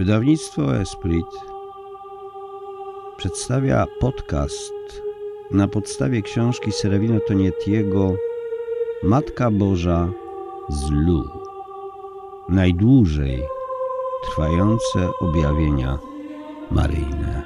Wydawnictwo Esprit przedstawia podcast na podstawie książki Serewino Tonietiego Matka Boża z Lu. Najdłużej trwające objawienia maryjne.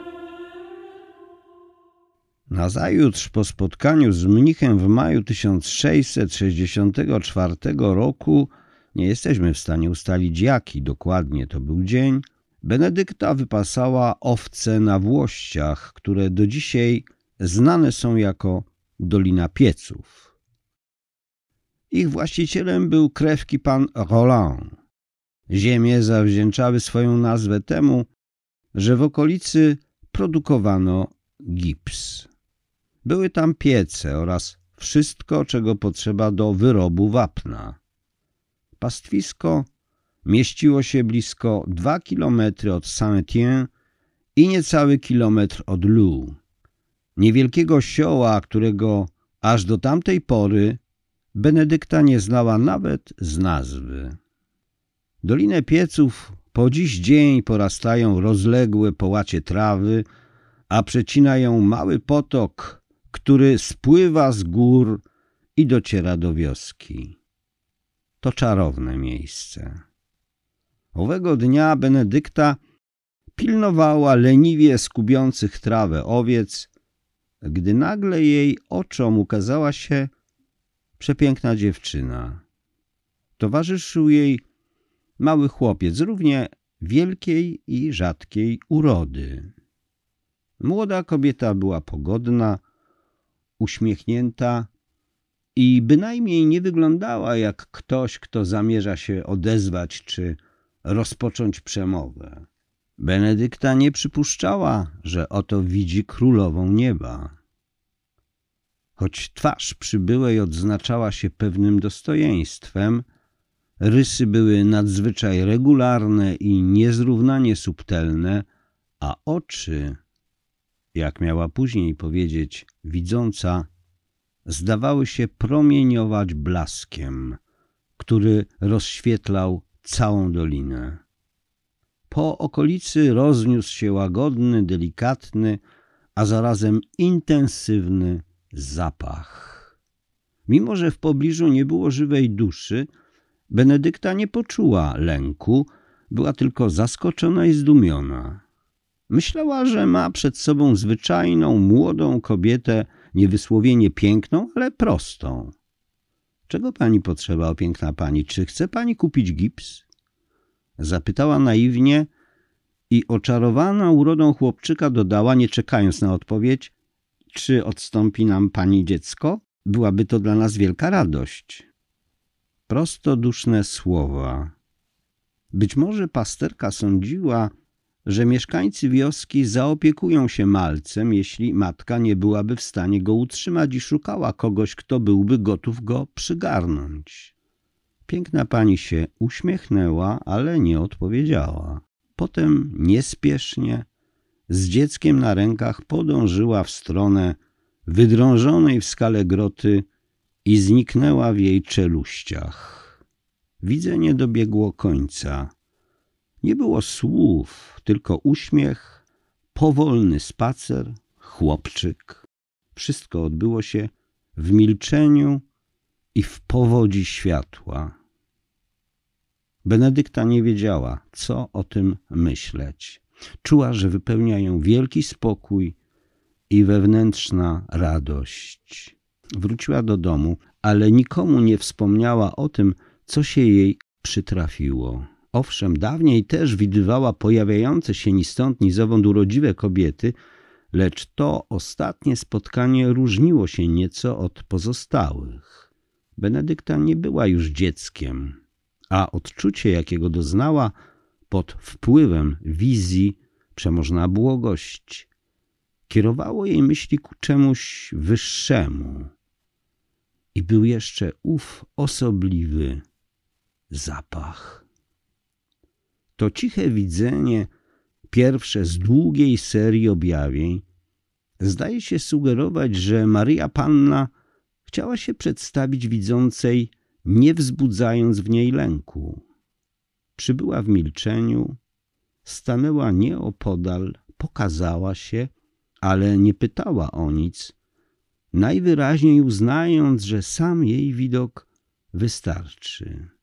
Nazajutrz po spotkaniu z mnichem w maju 1664 roku nie jesteśmy w stanie ustalić jaki dokładnie to był dzień, Benedykta wypasała owce na Włościach, które do dzisiaj znane są jako Dolina Pieców. Ich właścicielem był krewki pan Roland. Ziemie zawdzięczały swoją nazwę temu, że w okolicy produkowano gips. Były tam piece oraz wszystko, czego potrzeba do wyrobu wapna. Pastwisko mieściło się blisko 2 kilometry od Saint-Étienne i niecały kilometr od Lou, niewielkiego sioła, którego aż do tamtej pory Benedykta nie znała nawet z nazwy. Dolinę pieców po dziś dzień porastają rozległe połacie trawy, a przecina ją mały potok, który spływa z gór i dociera do wioski. To czarowne miejsce. Owego dnia Benedykta pilnowała leniwie skubiących trawę owiec, gdy nagle jej oczom ukazała się przepiękna dziewczyna. Towarzyszył jej mały chłopiec, równie wielkiej i rzadkiej urody. Młoda kobieta była pogodna, uśmiechnięta i bynajmniej nie wyglądała jak ktoś, kto zamierza się odezwać czy rozpocząć przemowę. Benedykta nie przypuszczała, że oto widzi królową nieba. Choć twarz przybyłej odznaczała się pewnym dostojeństwem, rysy były nadzwyczaj regularne i niezrównanie subtelne, a oczy, jak miała później powiedzieć widząca, zdawały się promieniować blaskiem, który rozświetlał całą dolinę. Po okolicy rozniósł się łagodny, delikatny, a zarazem intensywny zapach. Mimo, że w pobliżu nie było żywej duszy, Benedykta nie poczuła lęku, była tylko zaskoczona i zdumiona. Myślała, że ma przed sobą zwyczajną, młodą kobietę, niewysłowienie piękną, ale prostą. Czego pani potrzeba, piękna pani? Czy chce pani kupić gips? Zapytała naiwnie i oczarowana urodą chłopczyka dodała, nie czekając na odpowiedź, czy odstąpi nam pani dziecko? Byłaby to dla nas wielka radość. Prostoduszne słowa. Być może pasterka sądziła, że mieszkańcy wioski zaopiekują się malcem, jeśli matka nie byłaby w stanie go utrzymać i szukała kogoś, kto byłby gotów go przygarnąć. Piękna pani się uśmiechnęła, ale nie odpowiedziała. Potem niespiesznie, z dzieckiem na rękach podążyła w stronę wydrążonej w skale groty i zniknęła w jej czeluściach. Widzenie dobiegło końca. Nie było słów, tylko uśmiech, powolny spacer, chłopczyk. Wszystko odbyło się w milczeniu i w powodzi światła. Benedykta nie wiedziała, co o tym myśleć. Czuła, że wypełnia ją wielki spokój i wewnętrzna radość. Wróciła do domu, ale nikomu nie wspomniała o tym, co się jej przytrafiło. Owszem, dawniej też widywała pojawiające się ni stąd, ni zowąd urodziwe kobiety, lecz to ostatnie spotkanie różniło się nieco od pozostałych. Benedykta nie była już dzieckiem, a odczucie, jakiego doznała pod wpływem wizji przemożna błogość, kierowało jej myśli ku czemuś wyższemu. I był jeszcze ów osobliwy zapach. To ciche widzenie, pierwsze z długiej serii objawień, zdaje się sugerować, że Maria Panna chciała się przedstawić widzącej, nie wzbudzając w niej lęku. Przybyła w milczeniu, stanęła nieopodal, pokazała się, ale nie pytała o nic, najwyraźniej uznając, że sam jej widok wystarczy.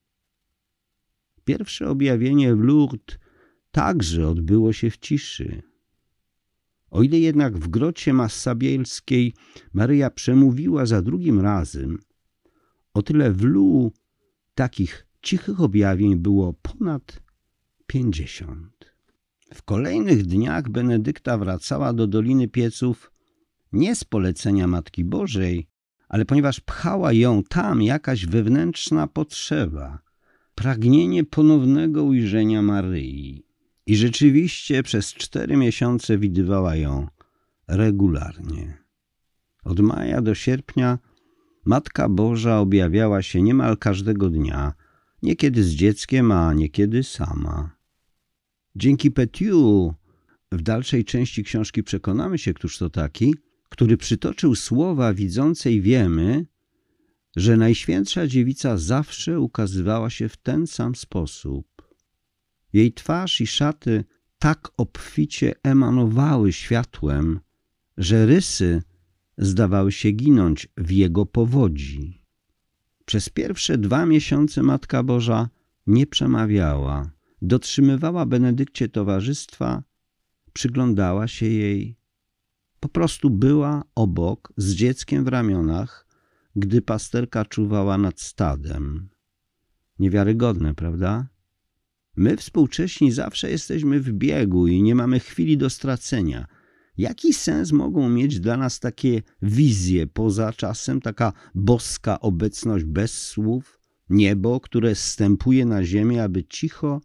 Pierwsze objawienie w Lourdes także odbyło się w ciszy. O ile jednak w grocie Massabielskiej Maryja przemówiła za drugim razem, o tyle w Lu takich cichych objawień było ponad pięćdziesiąt. W kolejnych dniach Benedykta wracała do Doliny Pieców nie z polecenia Matki Bożej, ale ponieważ pchała ją tam jakaś wewnętrzna potrzeba, pragnienie ponownego ujrzenia Maryi. I rzeczywiście przez cztery miesiące widywała ją regularnie. Od maja do sierpnia Matka Boża objawiała się niemal każdego dnia, niekiedy z dzieckiem, a niekiedy sama. Dzięki Petiu w dalszej części książki przekonamy się, któż to taki, który przytoczył słowa widzącej wiemy, że Najświętsza Dziewica zawsze ukazywała się w ten sam sposób. Jej twarz i szaty tak obficie emanowały światłem, że rysy zdawały się ginąć w jego powodzi. Przez pierwsze dwa miesiące Matka Boża nie przemawiała, dotrzymywała Benedykcie towarzystwa, przyglądała się jej. Po prostu była obok, z dzieckiem w ramionach, gdy pasterka czuwała nad stadem. Niewiarygodne, prawda? My współcześni zawsze jesteśmy w biegu i nie mamy chwili do stracenia. Jaki sens mogą mieć dla nas takie wizje poza czasem, taka boska obecność bez słów, niebo, które zstępuje na ziemię, aby cicho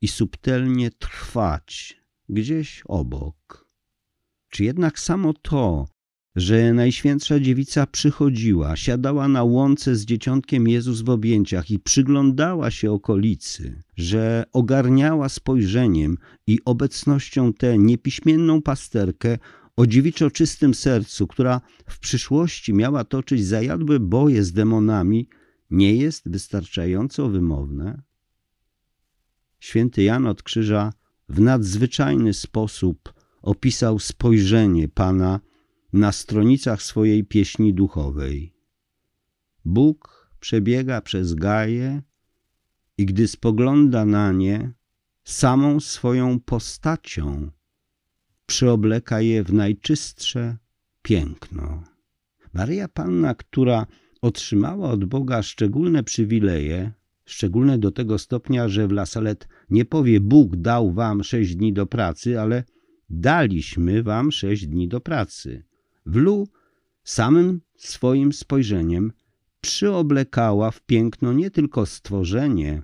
i subtelnie trwać gdzieś obok? Czy jednak samo to, że Najświętsza Dziewica przychodziła, siadała na łące z dzieciątkiem Jezus w objęciach i przyglądała się okolicy, że ogarniała spojrzeniem i obecnością tę niepiśmienną pasterkę o dziewiczo czystym sercu, która w przyszłości miała toczyć zajadłe boje z demonami, nie jest wystarczająco wymowne? Święty Jan od Krzyża w nadzwyczajny sposób opisał spojrzenie Pana na stronicach swojej pieśni duchowej. Bóg przebiega przez gaje i gdy spogląda na nie, samą swoją postacią przyobleka je w najczystsze piękno. Maryja Panna, która otrzymała od Boga szczególne przywileje, szczególne do tego stopnia, że w Lasalet nie powie Bóg dał wam sześć dni do pracy, ale daliśmy wam sześć dni do pracy. Wlu samym swoim spojrzeniem przyoblekała w piękno nie tylko stworzenie,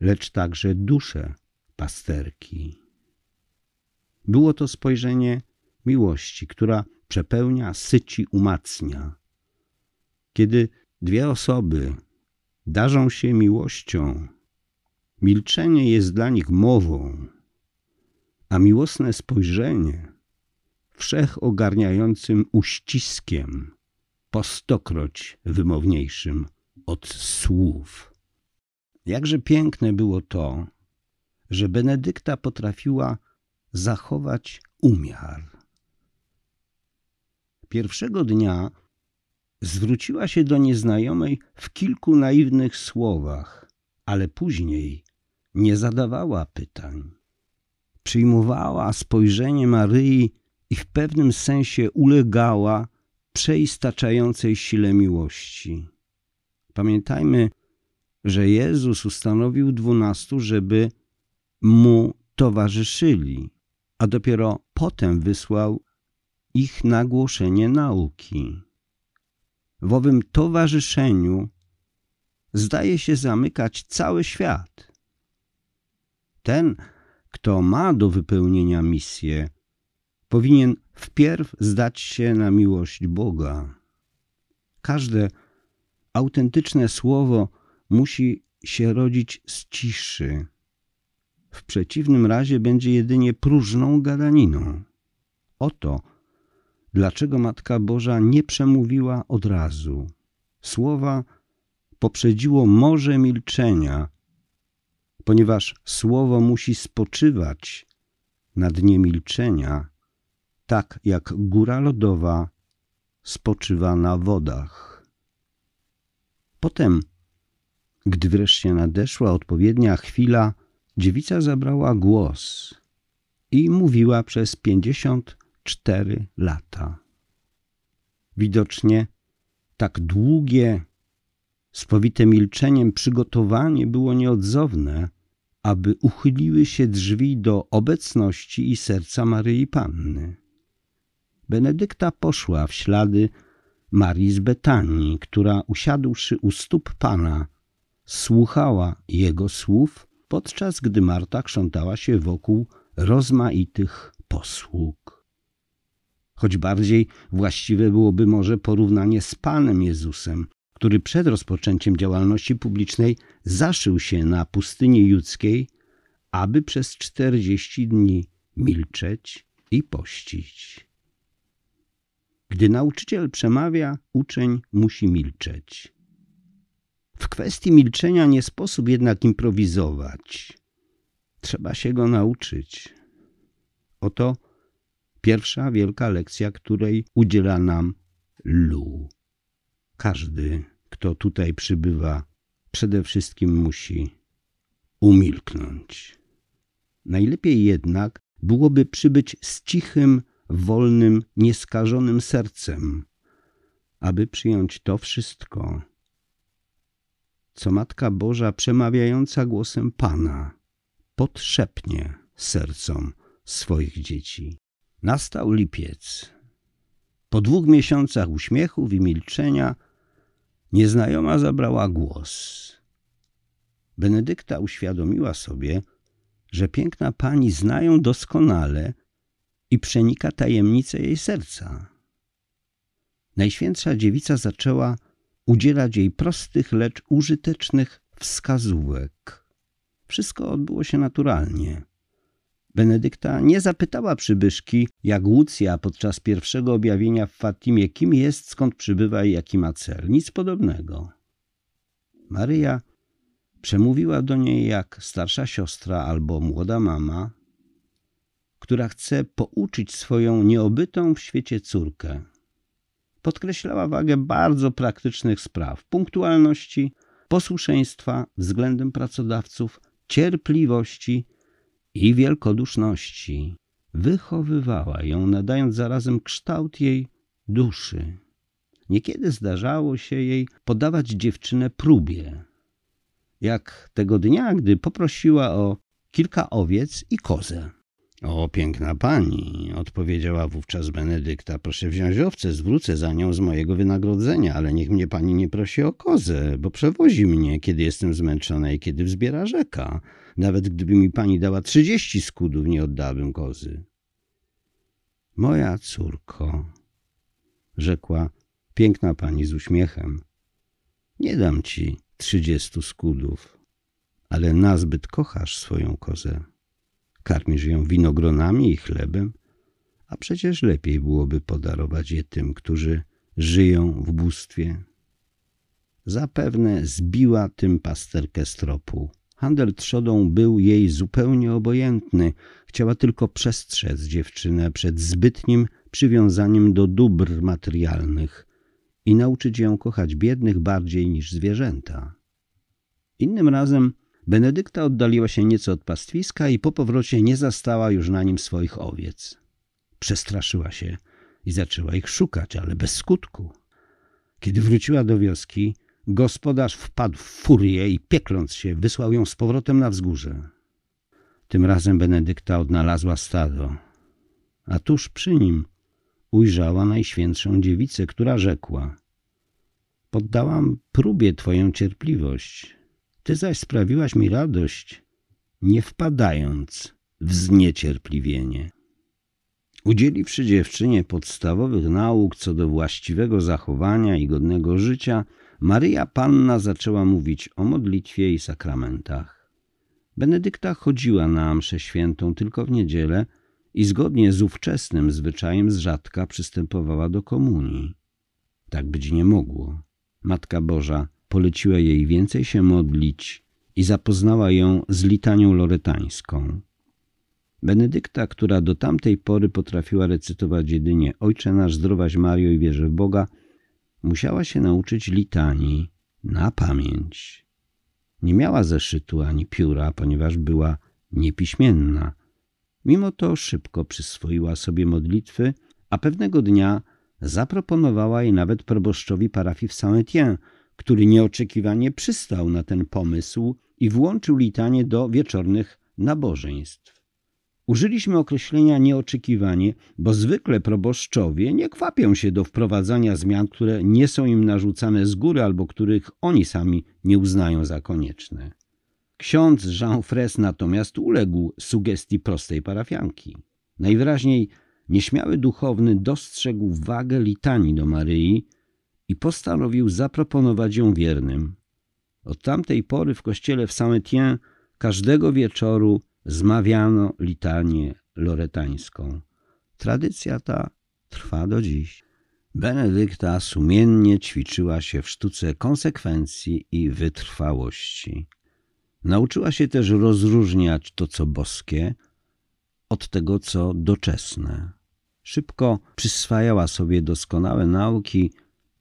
lecz także duszę pasterki. Było to spojrzenie miłości, która przepełnia, syci, umacnia. Kiedy dwie osoby darzą się miłością, milczenie jest dla nich mową, a miłosne spojrzenie wszechogarniającym uściskiem, po stokroć wymowniejszym od słów. Jakże piękne było to, że Benedykta potrafiła zachować umiar. Pierwszego dnia zwróciła się do nieznajomej w kilku naiwnych słowach, ale później nie zadawała pytań. Przyjmowała spojrzenie Maryi i w pewnym sensie ulegała przeistaczającej sile miłości. Pamiętajmy, że Jezus ustanowił dwunastu, żeby mu towarzyszyli, a dopiero potem wysłał ich na głoszenie nauki. W owym towarzyszeniu zdaje się zamykać cały świat. Ten, kto ma do wypełnienia misję, powinien wpierw zdać się na miłość Boga. Każde autentyczne słowo musi się rodzić z ciszy. W przeciwnym razie będzie jedynie próżną gadaniną. Oto dlaczego Matka Boża nie przemówiła od razu. Słowa poprzedziło morze milczenia, ponieważ słowo musi spoczywać na dnie milczenia, tak jak góra lodowa spoczywa na wodach. Potem, gdy wreszcie nadeszła odpowiednia chwila, dziewica zabrała głos i mówiła przez pięćdziesiąt cztery lata. Widocznie tak długie, spowite milczeniem przygotowanie było nieodzowne, aby uchyliły się drzwi do obecności i serca Maryi Panny. Benedykta poszła w ślady Marii z Betanii, która usiadłszy u stóp Pana, słuchała Jego słów, podczas gdy Marta krzątała się wokół rozmaitych posług. Choć bardziej właściwe byłoby może porównanie z Panem Jezusem, który przed rozpoczęciem działalności publicznej zaszył się na pustyni judzkiej, aby przez czterdzieści dni milczeć i pościć. Gdy nauczyciel przemawia, uczeń musi milczeć. W kwestii milczenia nie sposób jednak improwizować. Trzeba się go nauczyć. Oto pierwsza wielka lekcja, której udziela nam Lu. Każdy, kto tutaj przybywa, przede wszystkim musi umilknąć. Najlepiej jednak byłoby przybyć z cichym, wolnym, nieskażonym sercem, aby przyjąć to wszystko, co Matka Boża przemawiająca głosem Pana podszepnie sercom swoich dzieci. Nastał lipiec. Po dwóch miesiącach uśmiechów i milczenia nieznajoma zabrała głos. Benedykta uświadomiła sobie, że piękna pani znają doskonale i przenika tajemnicę jej serca. Najświętsza dziewica zaczęła udzielać jej prostych, lecz użytecznych wskazówek. Wszystko odbyło się naturalnie. Benedykta nie zapytała przybyszki, jak Łucja podczas pierwszego objawienia w Fatimie, kim jest, skąd przybywa i jaki ma cel. Nic podobnego. Maryja przemówiła do niej jak starsza siostra albo młoda mama, która chce pouczyć swoją nieobytą w świecie córkę. Podkreślała wagę bardzo praktycznych spraw, punktualności, posłuszeństwa względem pracodawców, cierpliwości i wielkoduszności. Wychowywała ją, nadając zarazem kształt jej duszy. Niekiedy zdarzało się jej podawać dziewczynę próbie. Jak tego dnia, gdy poprosiła o kilka owiec i kozę. O, piękna pani, odpowiedziała wówczas Benedykta. Proszę wziąć owce, zwrócę za nią z mojego wynagrodzenia, ale niech mnie pani nie prosi o kozę, bo przewozi mnie, kiedy jestem zmęczona i kiedy wzbiera rzeka. Nawet gdyby mi pani dała trzydzieści skudów, nie oddałbym kozy. Moja córko, rzekła piękna pani z uśmiechem, nie dam ci trzydziestu skudów, ale nazbyt kochasz swoją kozę. Karmisz ją winogronami i chlebem, a przecież lepiej byłoby podarować je tym, którzy żyją w bóstwie. Zapewne zbiła tym pasterkę z tropu. Handel trzodą był jej zupełnie obojętny. Chciała tylko przestrzec dziewczynę przed zbytnim przywiązaniem do dóbr materialnych i nauczyć ją kochać biednych bardziej niż zwierzęta. Innym razem Benedykta oddaliła się nieco od pastwiska i po powrocie nie zastała już na nim swoich owiec. Przestraszyła się i zaczęła ich szukać, ale bez skutku. Kiedy wróciła do wioski, gospodarz wpadł w furię i piekląc się, wysłał ją z powrotem na wzgórze. Tym razem Benedykta odnalazła stado, a tuż przy nim ujrzała Najświętszą Dziewicę, która rzekła Poddałam próbie Twoją cierpliwość, ty zaś sprawiłaś mi radość, nie wpadając w zniecierpliwienie. Udzieliwszy dziewczynie podstawowych nauk co do właściwego zachowania i godnego życia, Maryja Panna zaczęła mówić o modlitwie i sakramentach. Benedykta chodziła na mszę świętą tylko w niedzielę i zgodnie z ówczesnym zwyczajem z rzadka przystępowała do komunii. Tak być nie mogło. Matka Boża poleciła jej więcej się modlić i zapoznała ją z litanią loretańską. Benedykta, która do tamtej pory potrafiła recytować jedynie Ojcze nasz, zdrowaś Mario i wierzę w Boga, musiała się nauczyć litanii na pamięć. Nie miała zeszytu ani pióra, ponieważ była niepiśmienna. Mimo to szybko przyswoiła sobie modlitwy, a pewnego dnia zaproponowała je nawet proboszczowi parafii w Saint-Étienne, który nieoczekiwanie przystał na ten pomysł i włączył litanie do wieczornych nabożeństw. Użyliśmy określenia nieoczekiwanie, bo zwykle proboszczowie nie kwapią się do wprowadzania zmian, które nie są im narzucane z góry albo których oni sami nie uznają za konieczne. Ksiądz Jean Fres natomiast uległ sugestii prostej parafianki. Najwyraźniej nieśmiały duchowny dostrzegł wagę litanii do Maryi i postanowił zaproponować ją wiernym. Od tamtej pory w kościele w Saint-Étienne każdego wieczoru zmawiano litanię loretańską. Tradycja ta trwa do dziś. Benedykta sumiennie ćwiczyła się w sztuce konsekwencji i wytrwałości. Nauczyła się też rozróżniać to, co boskie, od tego, co doczesne. Szybko przyswajała sobie doskonałe nauki,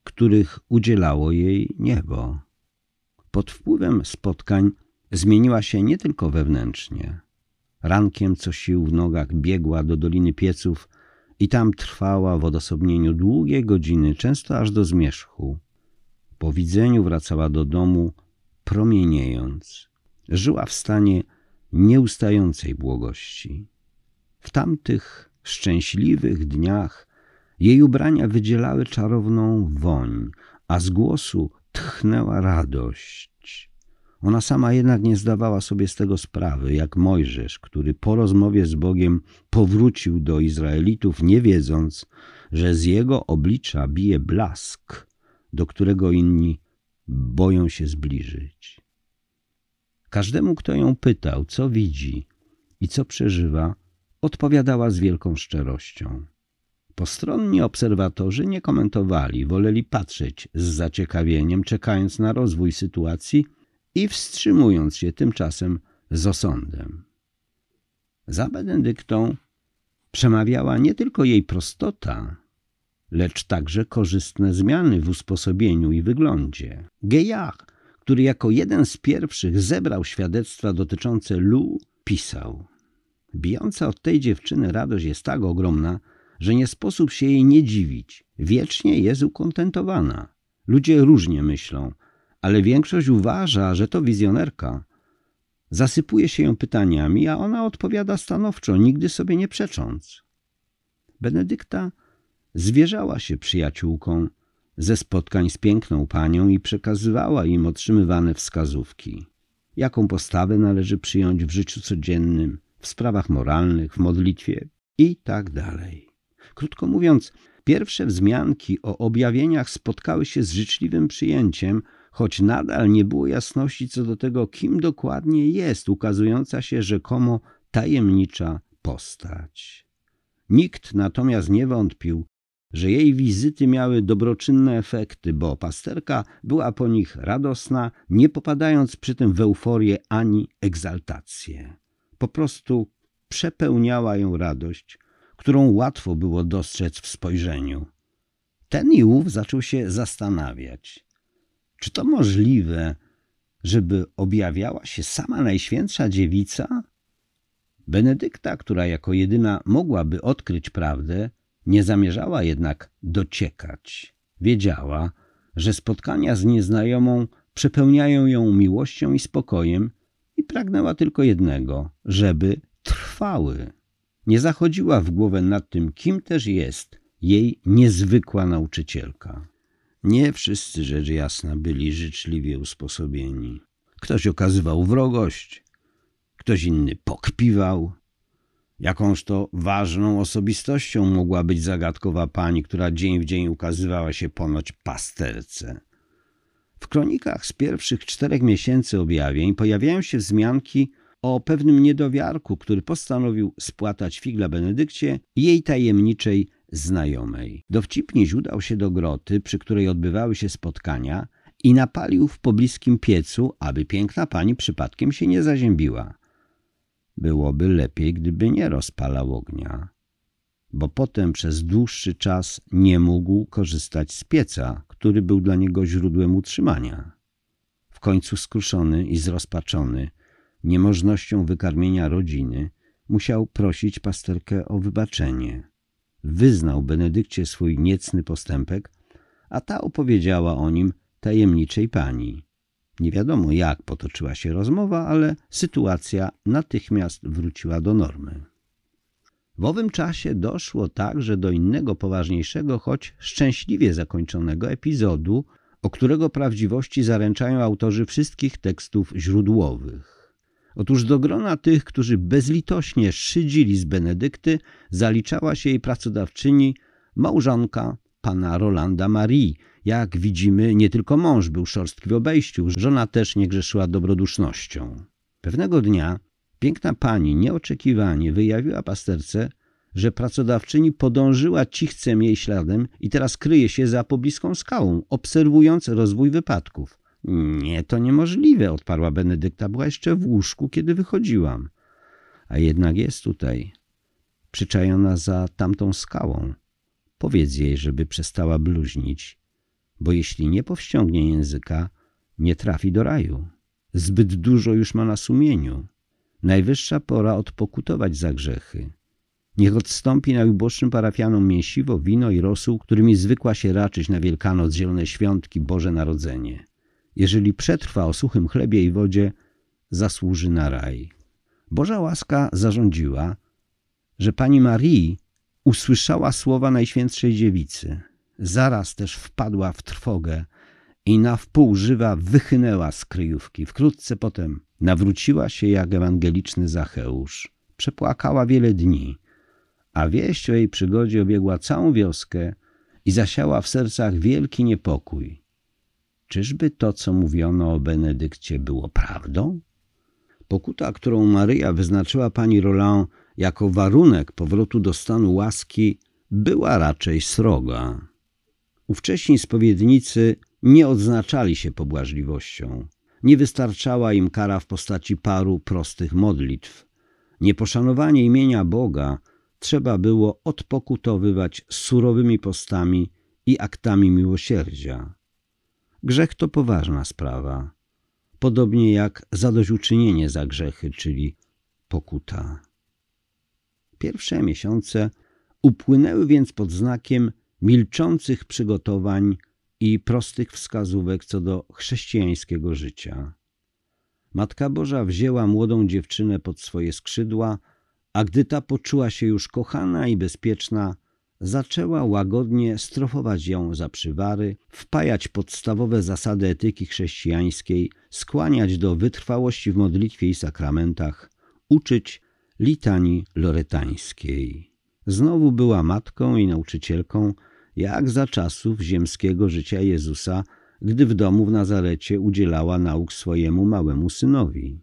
których udzielało jej niebo. Pod wpływem spotkań zmieniła się nie tylko wewnętrznie. Rankiem co sił w nogach biegła do Doliny Pieców i tam trwała w odosobnieniu długie godziny, często aż do zmierzchu. Po widzeniu wracała do domu promieniejąc. Żyła w stanie nieustającej błogości. W tamtych szczęśliwych dniach jej ubrania wydzielały czarowną woń, a z głosu tchnęła radość. Ona sama jednak nie zdawała sobie z tego sprawy, jak Mojżesz, który po rozmowie z Bogiem powrócił do Izraelitów, nie wiedząc, że z jego oblicza bije blask, do którego inni boją się zbliżyć. Każdemu, kto ją pytał, co widzi i co przeżywa, odpowiadała z wielką szczerością. Postronni obserwatorzy nie komentowali, woleli patrzeć z zaciekawieniem, czekając na rozwój sytuacji i wstrzymując się tymczasem z osądem. Za Benedyktą przemawiała nie tylko jej prostota, lecz także korzystne zmiany w usposobieniu i wyglądzie. Gejach, który jako jeden z pierwszych zebrał świadectwa dotyczące Lu, pisał Bijąca od tej dziewczyny radość jest tak ogromna, że nie sposób się jej nie dziwić. Wiecznie jest ukontentowana. Ludzie różnie myślą, ale większość uważa, że to wizjonerka. Zasypuje się ją pytaniami, a ona odpowiada stanowczo, nigdy sobie nie przecząc. Benedykta zwierzała się przyjaciółką ze spotkań z piękną panią i przekazywała im otrzymywane wskazówki. Jaką postawę należy przyjąć w życiu codziennym, w sprawach moralnych, w modlitwie i tak dalej. Krótko mówiąc, pierwsze wzmianki o objawieniach spotkały się z życzliwym przyjęciem, choć nadal nie było jasności co do tego, kim dokładnie jest ukazująca się rzekomo tajemnicza postać. Nikt natomiast nie wątpił, że jej wizyty miały dobroczynne efekty, bo pasterka była po nich radosna, nie popadając przy tym w euforię ani egzaltację. Po prostu przepełniała ją radość, którą łatwo było dostrzec w spojrzeniu. Ten i ów zaczął się zastanawiać, czy to możliwe, żeby objawiała się sama Najświętsza Dziewica? Benedykta, która jako jedyna mogłaby odkryć prawdę, nie zamierzała jednak dociekać. Wiedziała, że spotkania z nieznajomą przepełniają ją miłością i spokojem i pragnęła tylko jednego, żeby trwały. Nie zachodziła w głowę nad tym, kim też jest jej niezwykła nauczycielka. Nie wszyscy, rzecz jasna, byli życzliwie usposobieni. Ktoś okazywał wrogość, ktoś inny pokpiwał. Jakąż to ważną osobistością mogła być zagadkowa pani, która dzień w dzień ukazywała się ponoć pasterce. W kronikach z pierwszych czterech miesięcy objawień pojawiają się wzmianki o pewnym niedowiarku, który postanowił spłatać figla Benedykcie jej tajemniczej znajomej. Dowcipniś udał się do groty, przy której odbywały się spotkania i napalił w pobliskim piecu, aby piękna pani przypadkiem się nie zaziębiła. Byłoby lepiej, gdyby nie rozpalał ognia, bo potem przez dłuższy czas nie mógł korzystać z pieca, który był dla niego źródłem utrzymania. W końcu skruszony i zrozpaczony niemożnością wykarmienia rodziny, musiał prosić pasterkę o wybaczenie. Wyznał Benedykcie swój niecny postępek, a ta opowiedziała o nim tajemniczej pani. Nie wiadomo jak potoczyła się rozmowa, ale sytuacja natychmiast wróciła do normy. W owym czasie doszło także do innego poważniejszego, choć szczęśliwie zakończonego epizodu, o którego prawdziwości zaręczają autorzy wszystkich tekstów źródłowych. Otóż do grona tych, którzy bezlitośnie szydzili z Benedykty, zaliczała się jej pracodawczyni, małżonka pana Rolanda Marii. Jak widzimy, nie tylko mąż był szorstki w obejściu, żona też nie grzeszyła dobrodusznością. Pewnego dnia piękna pani nieoczekiwanie wyjawiła pasterce, że pracodawczyni podążyła cichcem jej śladem i teraz kryje się za pobliską skałą, obserwując rozwój wypadków. Nie, to niemożliwe, odparła Benedykta. Była jeszcze w łóżku, kiedy wychodziłam. A jednak jest tutaj, przyczajona za tamtą skałą. Powiedz jej, żeby przestała bluźnić, bo jeśli nie powściągnie języka, nie trafi do raju. Zbyt dużo już ma na sumieniu. Najwyższa pora odpokutować za grzechy. Niech odstąpi najuboższym parafianom mięsiwo, wino i rosół, którymi zwykła się raczyć na Wielkanoc, Zielone Świątki, Boże Narodzenie. Jeżeli przetrwa o suchym chlebie i wodzie, zasłuży na raj. Boża łaska zarządziła, że pani Marii usłyszała słowa Najświętszej Dziewicy. Zaraz też wpadła w trwogę i na wpół żywa wychynęła z kryjówki. Wkrótce potem nawróciła się jak ewangeliczny Zacheusz. Przepłakała wiele dni, a wieść o jej przygodzie obiegła całą wioskę i zasiała w sercach wielki niepokój. Czyżby to, co mówiono o Benedykcie, było prawdą? Pokuta, którą Maryja wyznaczyła pani Roland jako warunek powrotu do stanu łaski, była raczej sroga. Ówcześni spowiednicy nie odznaczali się pobłażliwością. Nie wystarczała im kara w postaci paru prostych modlitw. Nieposzanowanie imienia Boga trzeba było odpokutowywać surowymi postami i aktami miłosierdzia. Grzech to poważna sprawa, podobnie jak zadośćuczynienie za grzechy, czyli pokuta. Pierwsze miesiące upłynęły więc pod znakiem milczących przygotowań i prostych wskazówek co do chrześcijańskiego życia. Matka Boża wzięła młodą dziewczynę pod swoje skrzydła, a gdy ta poczuła się już kochana i bezpieczna, zaczęła łagodnie strofować ją za przywary, wpajać podstawowe zasady etyki chrześcijańskiej, skłaniać do wytrwałości w modlitwie i sakramentach, uczyć litanii loretańskiej. Znowu była matką i nauczycielką, jak za czasów ziemskiego życia Jezusa, gdy w domu w Nazarecie udzielała nauk swojemu małemu synowi.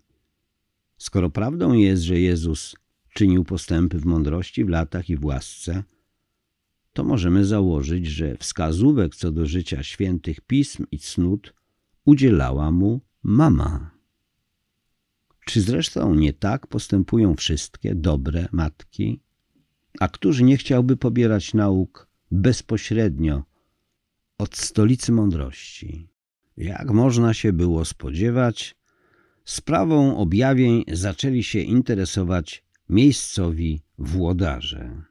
Skoro prawdą jest, że Jezus czynił postępy w mądrości, w latach i w łasce, to możemy założyć, że wskazówek co do życia świętych pism i cnót udzielała mu mama. Czy zresztą nie tak postępują wszystkie dobre matki? A któż nie chciałby pobierać nauk bezpośrednio od stolicy mądrości? Jak można się było spodziewać, sprawą objawień zaczęli się interesować miejscowi włodarze.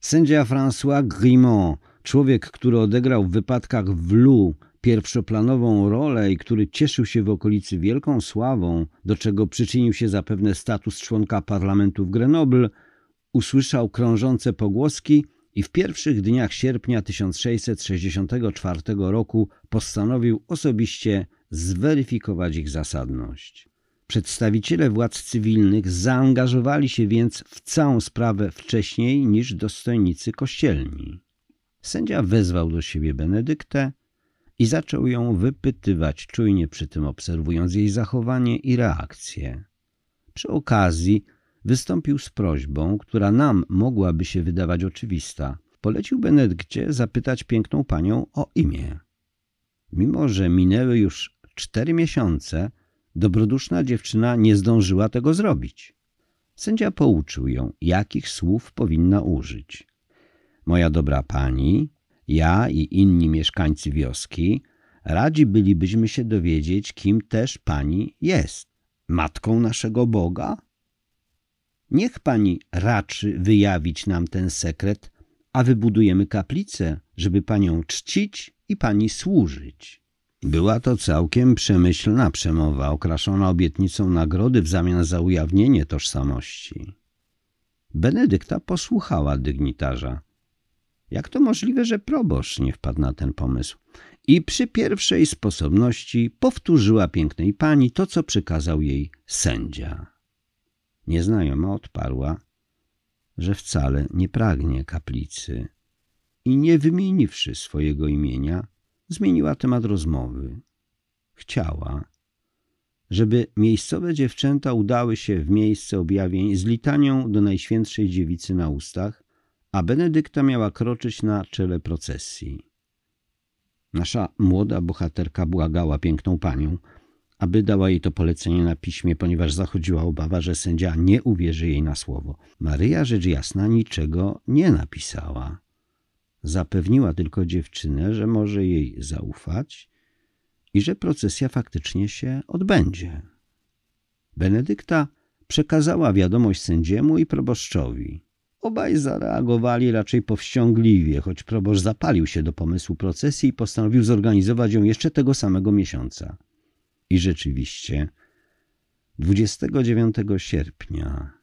Sędzia François Grimont, człowiek, który odegrał w wypadkach w Lu pierwszoplanową rolę i który cieszył się w okolicy wielką sławą, do czego przyczynił się zapewne status członka parlamentu w Grenoble, usłyszał krążące pogłoski i w pierwszych dniach sierpnia 1664 roku postanowił osobiście zweryfikować ich zasadność. Przedstawiciele władz cywilnych zaangażowali się więc w całą sprawę wcześniej niż dostojnicy kościelni. Sędzia wezwał do siebie Benedyktę i zaczął ją wypytywać, czujnie przy tym obserwując jej zachowanie i reakcję. Przy okazji wystąpił z prośbą, która nam mogłaby się wydawać oczywista. Polecił Benedykcie zapytać piękną panią o imię. Mimo, że minęły już cztery miesiące, dobroduszna dziewczyna nie zdążyła tego zrobić. Sędzia pouczył ją, jakich słów powinna użyć. Moja dobra pani, ja i inni mieszkańcy wioski radzi bylibyśmy się dowiedzieć, kim też pani jest. Matką naszego Boga? Niech pani raczy wyjawić nam ten sekret, a wybudujemy kaplicę, żeby panią czcić i pani służyć. Była to całkiem przemyślna przemowa, okraszona obietnicą nagrody w zamian za ujawnienie tożsamości. Benedykta posłuchała dygnitarza. Jak to możliwe, że proboszcz nie wpadł na ten pomysł? I przy pierwszej sposobności powtórzyła pięknej pani to, co przykazał jej sędzia. Nieznajoma odparła, że wcale nie pragnie kaplicy i nie wymieniwszy swojego imienia, zmieniła temat rozmowy. Chciała, żeby miejscowe dziewczęta udały się w miejsce objawień z litanią do Najświętszej Dziewicy na ustach, a Benedykta miała kroczyć na czele procesji. Nasza młoda bohaterka błagała piękną panią, aby dała jej to polecenie na piśmie, ponieważ zachodziła obawa, że sędzia nie uwierzy jej na słowo. Maryja, rzecz jasna, niczego nie napisała. Zapewniła tylko dziewczynę, że może jej zaufać i że procesja faktycznie się odbędzie. Benedykta przekazała wiadomość sędziemu i proboszczowi. Obaj zareagowali raczej powściągliwie, choć proboszcz zapalił się do pomysłu procesji i postanowił zorganizować ją jeszcze tego samego miesiąca. I rzeczywiście 29 sierpnia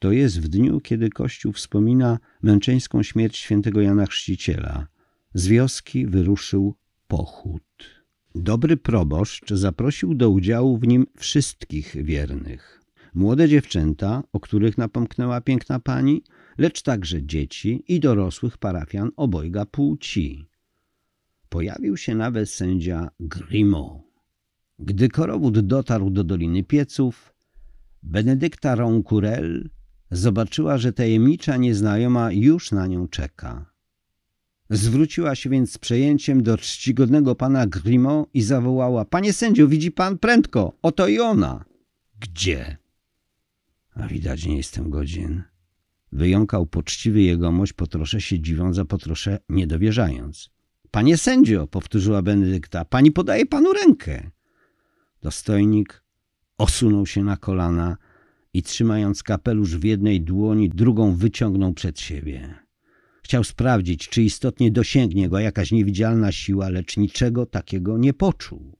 to jest w dniu, kiedy Kościół wspomina męczeńską śmierć świętego Jana Chrzciciela. Z wioski wyruszył pochód. Dobry proboszcz zaprosił do udziału w nim wszystkich wiernych. Młode dziewczęta, o których napomknęła piękna pani, lecz także dzieci i dorosłych parafian obojga płci. Pojawił się nawet sędzia Grimaud. Gdy korowód dotarł do Doliny Pieców, Benedykta Roncourel zobaczyła, że tajemnicza nieznajoma już na nią czeka. Zwróciła się więc z przejęciem do czcigodnego pana Grimaud i zawołała – Panie sędzio, widzi pan prędko, oto i ona! – Gdzie? – A widać, nie jestem godzien. Wyjąkał poczciwy jegomość, po trosze się dziwiąc, a po trosze niedowierzając. – Panie sędzio – powtórzyła Benedykta – pani podaje panu rękę. Dostojnik osunął się na kolana i trzymając kapelusz w jednej dłoni, drugą wyciągnął przed siebie. Chciał sprawdzić, czy istotnie dosięgnie go jakaś niewidzialna siła, lecz niczego takiego nie poczuł.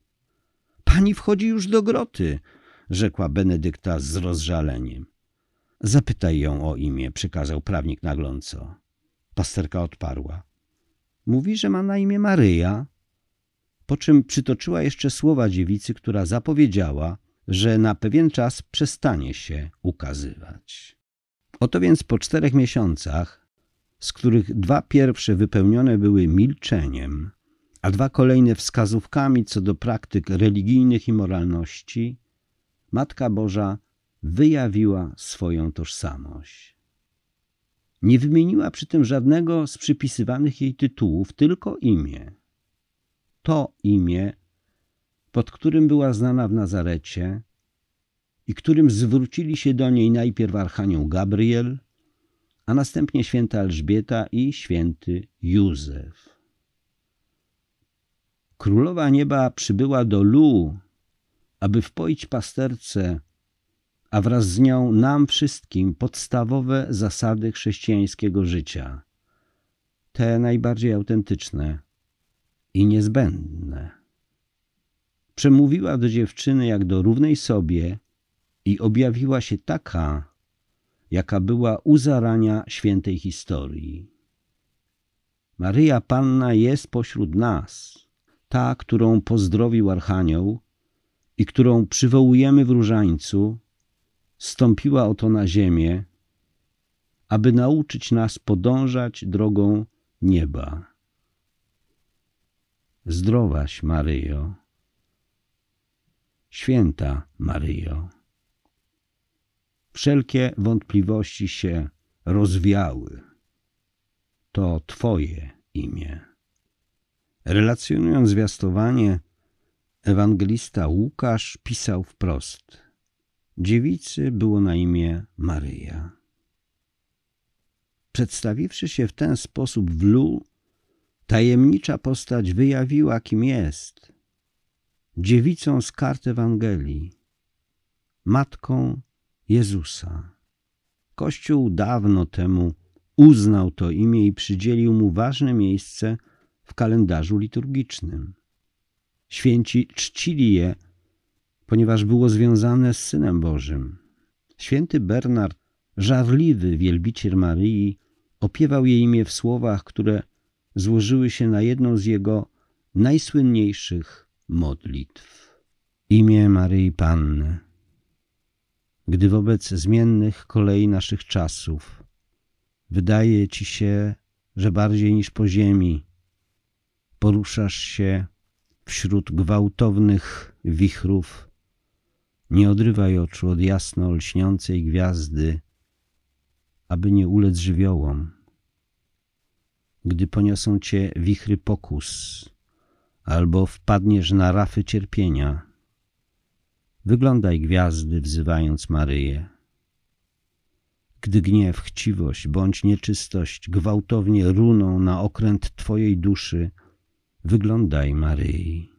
Pani wchodzi już do groty, rzekła Benedykta z rozżaleniem. Zapytaj ją o imię, przykazał prawnik nagląco. Pasterka odparła. Mówi, że ma na imię Maryja, po czym przytoczyła jeszcze słowa dziewicy, która zapowiedziała, że na pewien czas przestanie się ukazywać. Oto więc po czterech miesiącach, z których dwa pierwsze wypełnione były milczeniem, a dwa kolejne wskazówkami co do praktyk religijnych i moralności, Matka Boża wyjawiła swoją tożsamość. Nie wymieniła przy tym żadnego z przypisywanych jej tytułów, tylko imię. To imię pod którym była znana w Nazarecie i którym zwrócili się do niej najpierw Archanioł Gabriel, a następnie święta Elżbieta i święty Józef. Królowa Nieba przybyła do Lu, aby wpoić pasterce, a wraz z nią nam wszystkim podstawowe zasady chrześcijańskiego życia, te najbardziej autentyczne i niezbędne. Przemówiła do dziewczyny jak do równej sobie i objawiła się taka, jaka była u zarania świętej historii. Maryja Panna jest pośród nas, ta, którą pozdrowił Archanioł i którą przywołujemy w różańcu, stąpiła oto na ziemię, aby nauczyć nas podążać drogą nieba. Zdrowaś, Maryjo, Święta Maryjo. Wszelkie wątpliwości się rozwiały. To Twoje imię. Relacjonując zwiastowanie, ewangelista Łukasz pisał wprost: Dziewicy było na imię Maryja. Przedstawiwszy się w ten sposób w Lu, tajemnicza postać wyjawiła, kim jest. Dziewicą z kart Ewangelii, matką Jezusa. Kościół dawno temu uznał to imię i przydzielił mu ważne miejsce w kalendarzu liturgicznym. Święci czcili je, ponieważ było związane z Synem Bożym. Święty Bernard, żarliwy wielbiciel Maryi, opiewał jej imię w słowach, które złożyły się na jedną z jego najsłynniejszych modlitw. Imię Maryi Panny. Gdy wobec zmiennych kolei naszych czasów wydaje ci się, że bardziej niż po ziemi poruszasz się wśród gwałtownych wichrów, nie odrywaj oczu od jasno lśniącej gwiazdy, aby nie ulec żywiołom. Gdy poniosą cię wichry pokus, albo wpadniesz na rafy cierpienia, wyglądaj gwiazdy, wzywając Maryję. Gdy gniew, chciwość bądź nieczystość gwałtownie runą na okręt Twojej duszy, wyglądaj Maryi.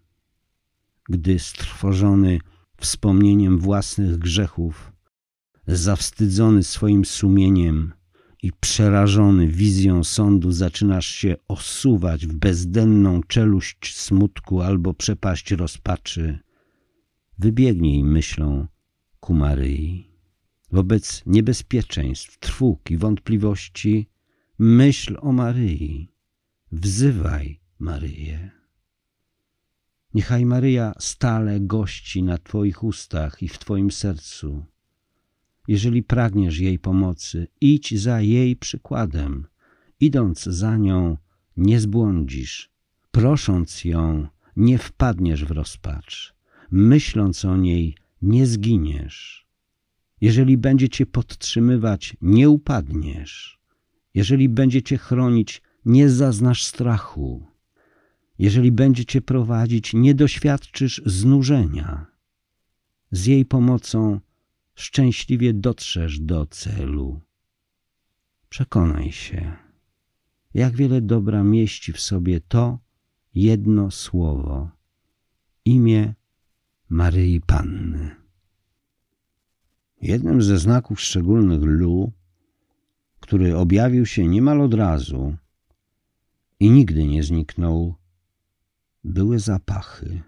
Gdy strwożony wspomnieniem własnych grzechów, zawstydzony swoim sumieniem i przerażony wizją sądu zaczynasz się osuwać w bezdenną czeluść smutku albo przepaść rozpaczy, wybiegnij myślą ku Maryi. Wobec niebezpieczeństw, trwóg i wątpliwości myśl o Maryi. Wzywaj Maryję. Niechaj Maryja stale gości na Twoich ustach i w Twoim sercu. Jeżeli pragniesz jej pomocy, idź za jej przykładem. Idąc za nią, nie zbłądzisz. Prosząc ją, nie wpadniesz w rozpacz. Myśląc o niej, nie zginiesz. Jeżeli będzie cię podtrzymywać, nie upadniesz. Jeżeli będzie cię chronić, nie zaznasz strachu. Jeżeli będzie cię prowadzić, nie doświadczysz znużenia. Z jej pomocą szczęśliwie dotrzesz do celu. Przekonaj się, jak wiele dobra mieści w sobie to jedno słowo imię Maryi Panny. Jednym ze znaków szczególnych Lu, który objawił się niemal od razu i nigdy nie zniknął, były zapachy.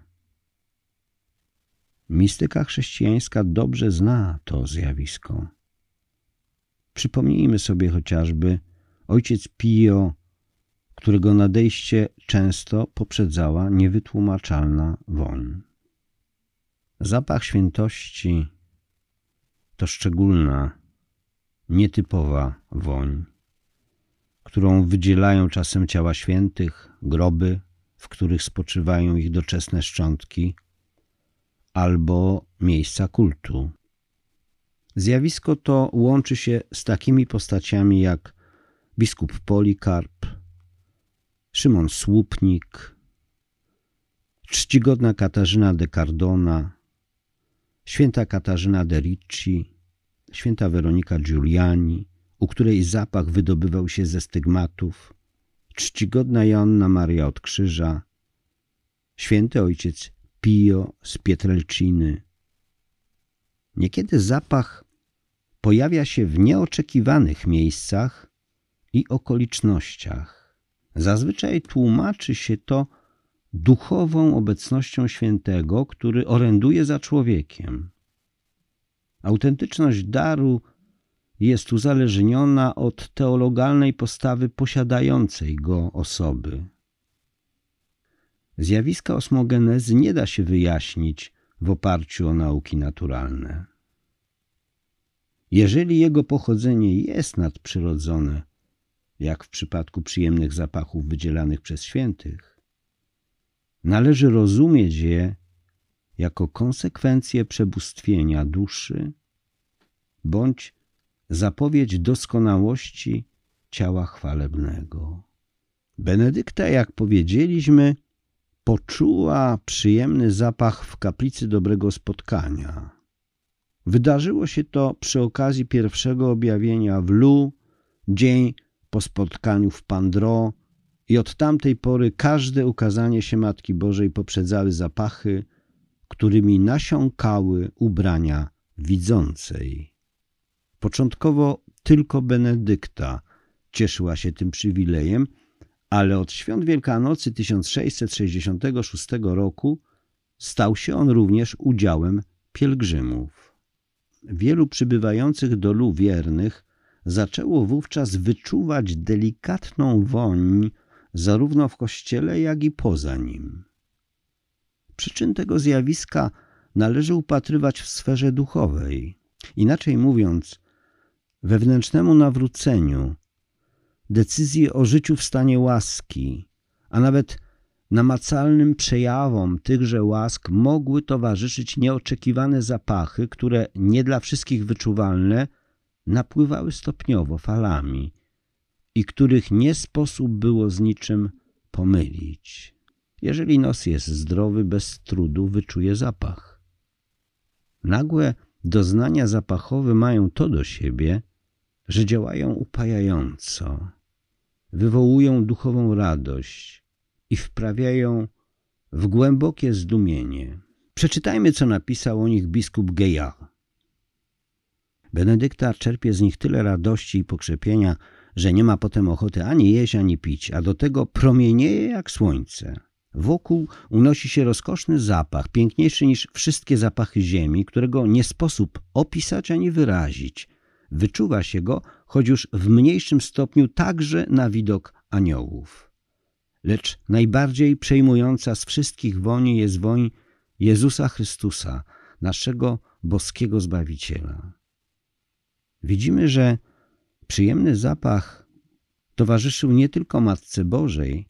Mistyka chrześcijańska dobrze zna to zjawisko. Przypomnijmy sobie chociażby ojciec Pio, którego nadejście często poprzedzała niewytłumaczalna woń. Zapach świętości to szczególna, nietypowa woń, którą wydzielają czasem ciała świętych, groby, w których spoczywają ich doczesne szczątki, albo miejsca kultu. Zjawisko to łączy się z takimi postaciami jak biskup Polikarp, Szymon Słupnik, czcigodna Katarzyna de Cardona, święta Katarzyna de Ricci, święta Weronika Giuliani, u której zapach wydobywał się ze stygmatów, czcigodna Joanna Maria od Krzyża, święty ojciec Pio z Pietrelciny. Niekiedy zapach pojawia się w nieoczekiwanych miejscach i okolicznościach. Zazwyczaj tłumaczy się to duchową obecnością świętego, który oręduje za człowiekiem. Autentyczność daru jest uzależniona od teologalnej postawy posiadającej go osoby. Zjawiska osmogenezy nie da się wyjaśnić w oparciu o nauki naturalne. Jeżeli jego pochodzenie jest nadprzyrodzone, jak w przypadku przyjemnych zapachów wydzielanych przez świętych, należy rozumieć je jako konsekwencję przebóstwienia duszy bądź zapowiedź doskonałości ciała chwalebnego. Benedykta, jak powiedzieliśmy, poczuła przyjemny zapach w kaplicy dobrego spotkania. Wydarzyło się to przy okazji pierwszego objawienia w Lu, dzień po spotkaniu w Pandro i od tamtej pory każde ukazanie się Matki Bożej poprzedzały zapachy, którymi nasiąkały ubrania widzącej. Początkowo tylko Benedykta cieszyła się tym przywilejem, ale od świąt Wielkanocy 1666 roku stał się on również udziałem pielgrzymów. Wielu przybywających do Lu wiernych zaczęło wówczas wyczuwać delikatną woń zarówno w kościele, jak i poza nim. Przyczyn tego zjawiska należy upatrywać w sferze duchowej. Inaczej mówiąc, wewnętrznemu nawróceniu, decyzji o życiu w stanie łaski, a nawet namacalnym przejawom tychże łask mogły towarzyszyć nieoczekiwane zapachy, które nie dla wszystkich wyczuwalne, napływały stopniowo falami i których nie sposób było z niczym pomylić. Jeżeli nos jest zdrowy, bez trudu wyczuje zapach. Nagłe doznania zapachowe mają to do siebie, że działają upajająco, wywołują duchową radość i wprawiają w głębokie zdumienie. Przeczytajmy, co napisał o nich biskup Geja. Benedykta czerpie z nich tyle radości i pokrzepienia, że nie ma potem ochoty ani jeść, ani pić, a do tego promienieje jak słońce. Wokół unosi się rozkoszny zapach, piękniejszy niż wszystkie zapachy ziemi, którego nie sposób opisać ani wyrazić. Wyczuwa się go, choć już w mniejszym stopniu, także na widok aniołów. Lecz najbardziej przejmująca z wszystkich woni jest woń Jezusa Chrystusa, naszego boskiego Zbawiciela. Widzimy, że przyjemny zapach towarzyszył nie tylko Matce Bożej,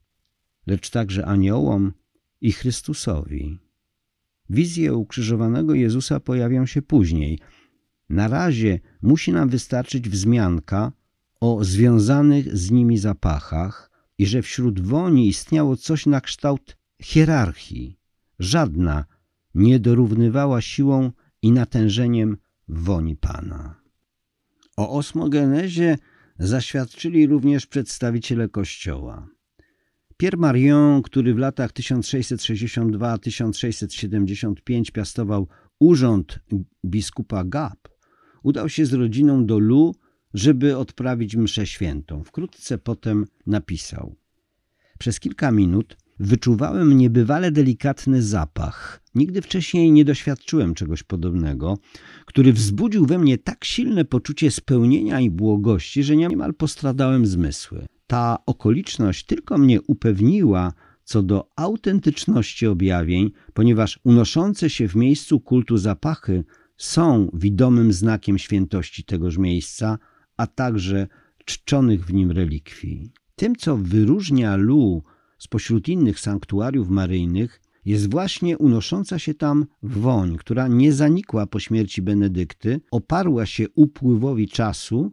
lecz także aniołom i Chrystusowi. Wizje ukrzyżowanego Jezusa pojawią się później. Na razie musi nam wystarczyć wzmianka o związanych z nimi zapachach i że wśród woni istniało coś na kształt hierarchii. Żadna nie dorównywała siłą i natężeniem woni Pana. O osmogenezie zaświadczyli również przedstawiciele Kościoła. Pierre Marion, który w latach 1662-1675 piastował urząd biskupa Gap, udał się z rodziną do Lu, żeby odprawić mszę świętą. Wkrótce potem napisał. Przez kilka minut wyczuwałem niebywale delikatny zapach. Nigdy wcześniej nie doświadczyłem czegoś podobnego, który wzbudził we mnie tak silne poczucie spełnienia i błogości, że niemal postradałem zmysły. Ta okoliczność tylko mnie upewniła co do autentyczności objawień, ponieważ unoszące się w miejscu kultu zapachy są widomym znakiem świętości tegoż miejsca, a także czczonych w nim relikwii. Tym, co wyróżnia Lu spośród innych sanktuariów maryjnych, jest właśnie unosząca się tam woń, która nie zanikła po śmierci Benedykty, oparła się upływowi czasu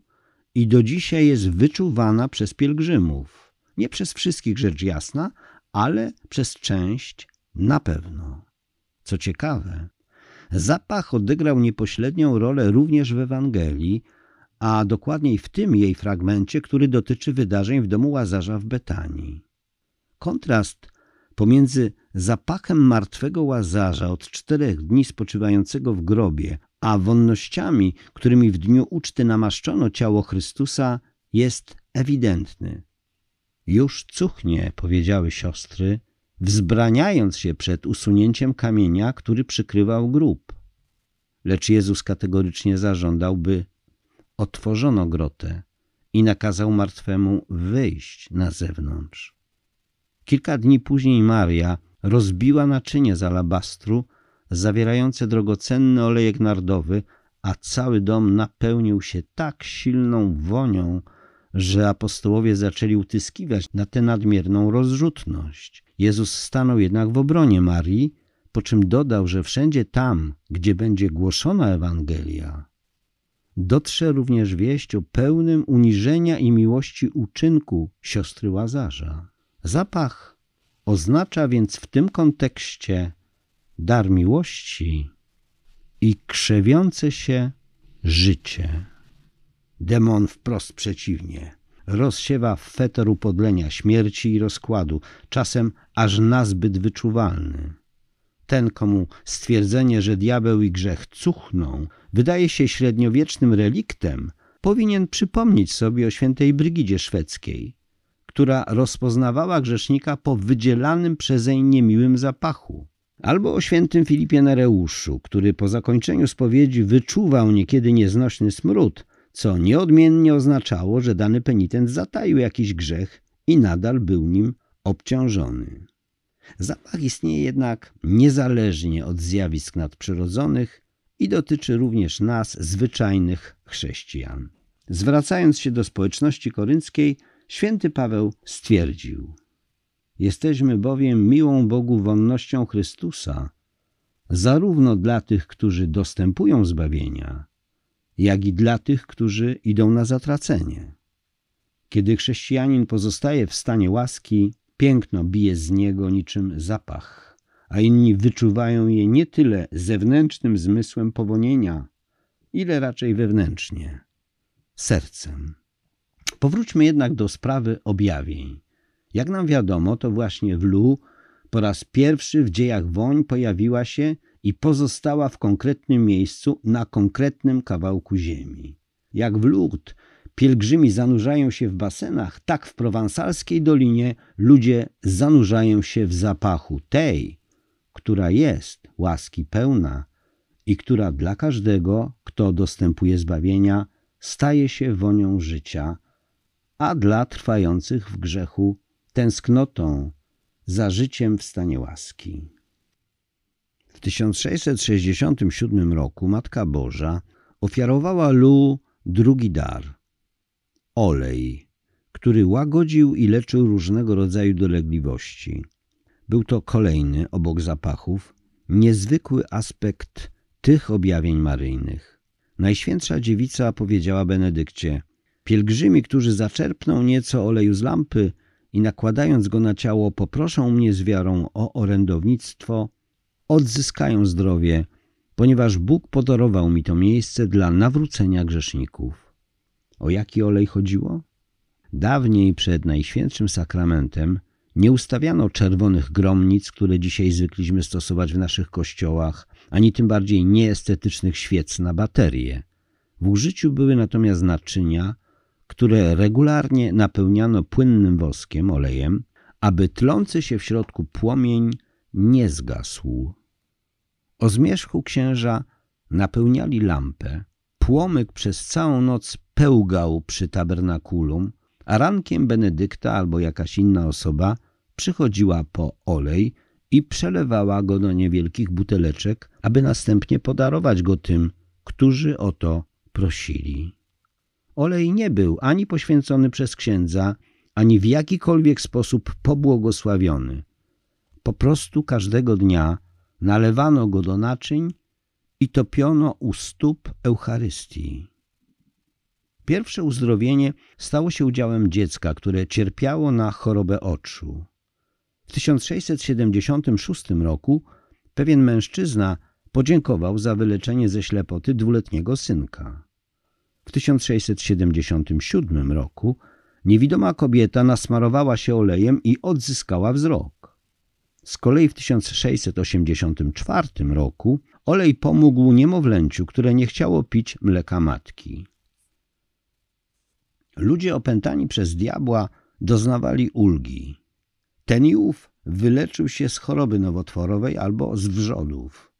i do dzisiaj jest wyczuwana przez pielgrzymów. Nie przez wszystkich rzecz jasna, ale przez część na pewno. Co ciekawe, zapach odegrał niepośrednią rolę również w Ewangelii, a dokładniej w tym jej fragmencie, który dotyczy wydarzeń w domu Łazarza w Betanii. Kontrast pomiędzy zapachem martwego Łazarza od czterech dni spoczywającego w grobie, a wonnościami, którymi w dniu uczty namaszczono ciało Chrystusa, jest ewidentny. Już cuchnie, powiedziały siostry, wzbraniając się przed usunięciem kamienia, który przykrywał grób. Lecz Jezus kategorycznie zażądał, by otworzono grotę i nakazał martwemu wyjść na zewnątrz. Kilka dni później Maria rozbiła naczynie z alabastru zawierające drogocenny olejek nardowy, a cały dom napełnił się tak silną wonią, że apostołowie zaczęli utyskiwać na tę nadmierną rozrzutność. Jezus stanął jednak w obronie Marii, po czym dodał, że wszędzie tam, gdzie będzie głoszona Ewangelia, dotrze również wieść o pełnym uniżenia i miłości uczynku siostry Łazarza. Zapach Oznacza więc w tym kontekście dar miłości i krzewiące się życie. Demon wprost przeciwnie. Rozsiewa fetor upodlenia, śmierci i rozkładu, czasem aż nazbyt wyczuwalny. Ten, komu stwierdzenie, że diabeł i grzech cuchną, wydaje się średniowiecznym reliktem, powinien przypomnieć sobie o świętej Brygidzie Szwedzkiej, która rozpoznawała grzesznika po wydzielanym przezeń niemiłym zapachu. Albo o świętym Filipie Nereuszu, który po zakończeniu spowiedzi wyczuwał niekiedy nieznośny smród, co nieodmiennie oznaczało, że dany penitent zataił jakiś grzech i nadal był nim obciążony. Zapach istnieje jednak niezależnie od zjawisk nadprzyrodzonych i dotyczy również nas, zwyczajnych chrześcijan. Zwracając się do społeczności korynckiej, święty Paweł stwierdził: Jesteśmy bowiem miłą Bogu wonnością Chrystusa, zarówno dla tych, którzy dostępują zbawienia, jak i dla tych, którzy idą na zatracenie. Kiedy chrześcijanin pozostaje w stanie łaski, piękno bije z niego niczym zapach, a inni wyczuwają je nie tyle zewnętrznym zmysłem powonienia, ile raczej wewnętrznie, sercem. Powróćmy jednak do sprawy objawień. Jak nam wiadomo, to właśnie w Lu po raz pierwszy w dziejach woń pojawiła się i pozostała w konkretnym miejscu na konkretnym kawałku ziemi. Jak w Lourdes pielgrzymi zanurzają się w basenach, tak w prowansalskiej dolinie ludzie zanurzają się w zapachu tej, która jest łaski pełna i która dla każdego, kto dostępuje zbawienia, staje się wonią życia, a dla trwających w grzechu tęsknotą za życiem w stanie łaski. W 1667 roku Matka Boża ofiarowała Lu drugi dar – olej, który łagodził i leczył różnego rodzaju dolegliwości. Był to kolejny, obok zapachów, niezwykły aspekt tych objawień maryjnych. Najświętsza dziewica powiedziała Benedykcie – Pielgrzymi, którzy zaczerpną nieco oleju z lampy i nakładając go na ciało poproszą mnie z wiarą o orędownictwo, odzyskają zdrowie, ponieważ Bóg podarował mi to miejsce dla nawrócenia grzeszników. O jaki olej chodziło? Dawniej przed Najświętszym Sakramentem nie ustawiano czerwonych gromnic, które dzisiaj zwykliśmy stosować w naszych kościołach, ani tym bardziej nieestetycznych świec na baterie. W użyciu były natomiast naczynia, które regularnie napełniano płynnym woskiem, olejem, aby tlący się w środku płomień nie zgasł. O zmierzchu księża napełniali lampę. Płomyk przez całą noc pełgał przy tabernakulum, a rankiem Benedykta albo jakaś inna osoba przychodziła po olej i przelewała go do niewielkich buteleczek, aby następnie podarować go tym, którzy o to prosili. Olej nie był ani poświęcony przez księdza, ani w jakikolwiek sposób pobłogosławiony. Po prostu każdego dnia nalewano go do naczyń i topiono u stóp Eucharystii. Pierwsze uzdrowienie stało się udziałem dziecka, które cierpiało na chorobę oczu. W 1676 roku pewien mężczyzna podziękował za wyleczenie ze ślepoty dwuletniego synka. W 1677 roku niewidoma kobieta nasmarowała się olejem i odzyskała wzrok. Z kolei w 1684 roku olej pomógł niemowlęciu, które nie chciało pić mleka matki. Ludzie opętani przez diabła doznawali ulgi. Ten i ów wyleczył się z choroby nowotworowej albo z wrzodów.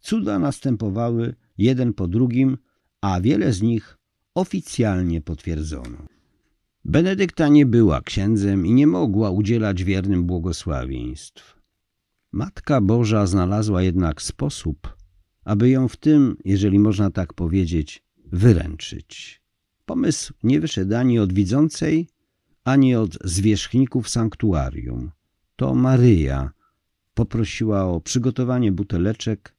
Cuda następowały jeden po drugim, a wiele z nich oficjalnie potwierdzono. Benedykta nie była księdzem i nie mogła udzielać wiernym błogosławieństw. Matka Boża znalazła jednak sposób, aby ją w tym, jeżeli można tak powiedzieć, wyręczyć. Pomysł nie wyszedł ani od widzącej, ani od zwierzchników sanktuarium. To Maryja poprosiła o przygotowanie buteleczek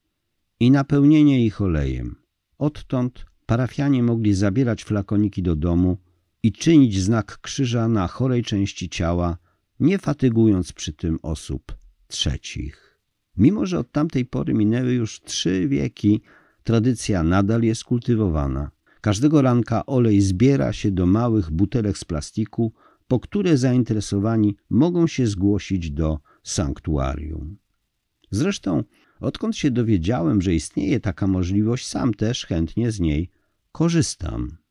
i napełnienie ich olejem. Odtąd parafianie mogli zabierać flakoniki do domu i czynić znak krzyża na chorej części ciała, nie fatygując przy tym osób trzecich. Mimo, że od tamtej pory minęły już trzy wieki, tradycja nadal jest kultywowana. Każdego ranka olej zbiera się do małych butelek z plastiku, po które zainteresowani mogą się zgłosić do sanktuarium. Zresztą, odkąd się dowiedziałem, że istnieje taka możliwość, sam też chętnie z niej korzystam.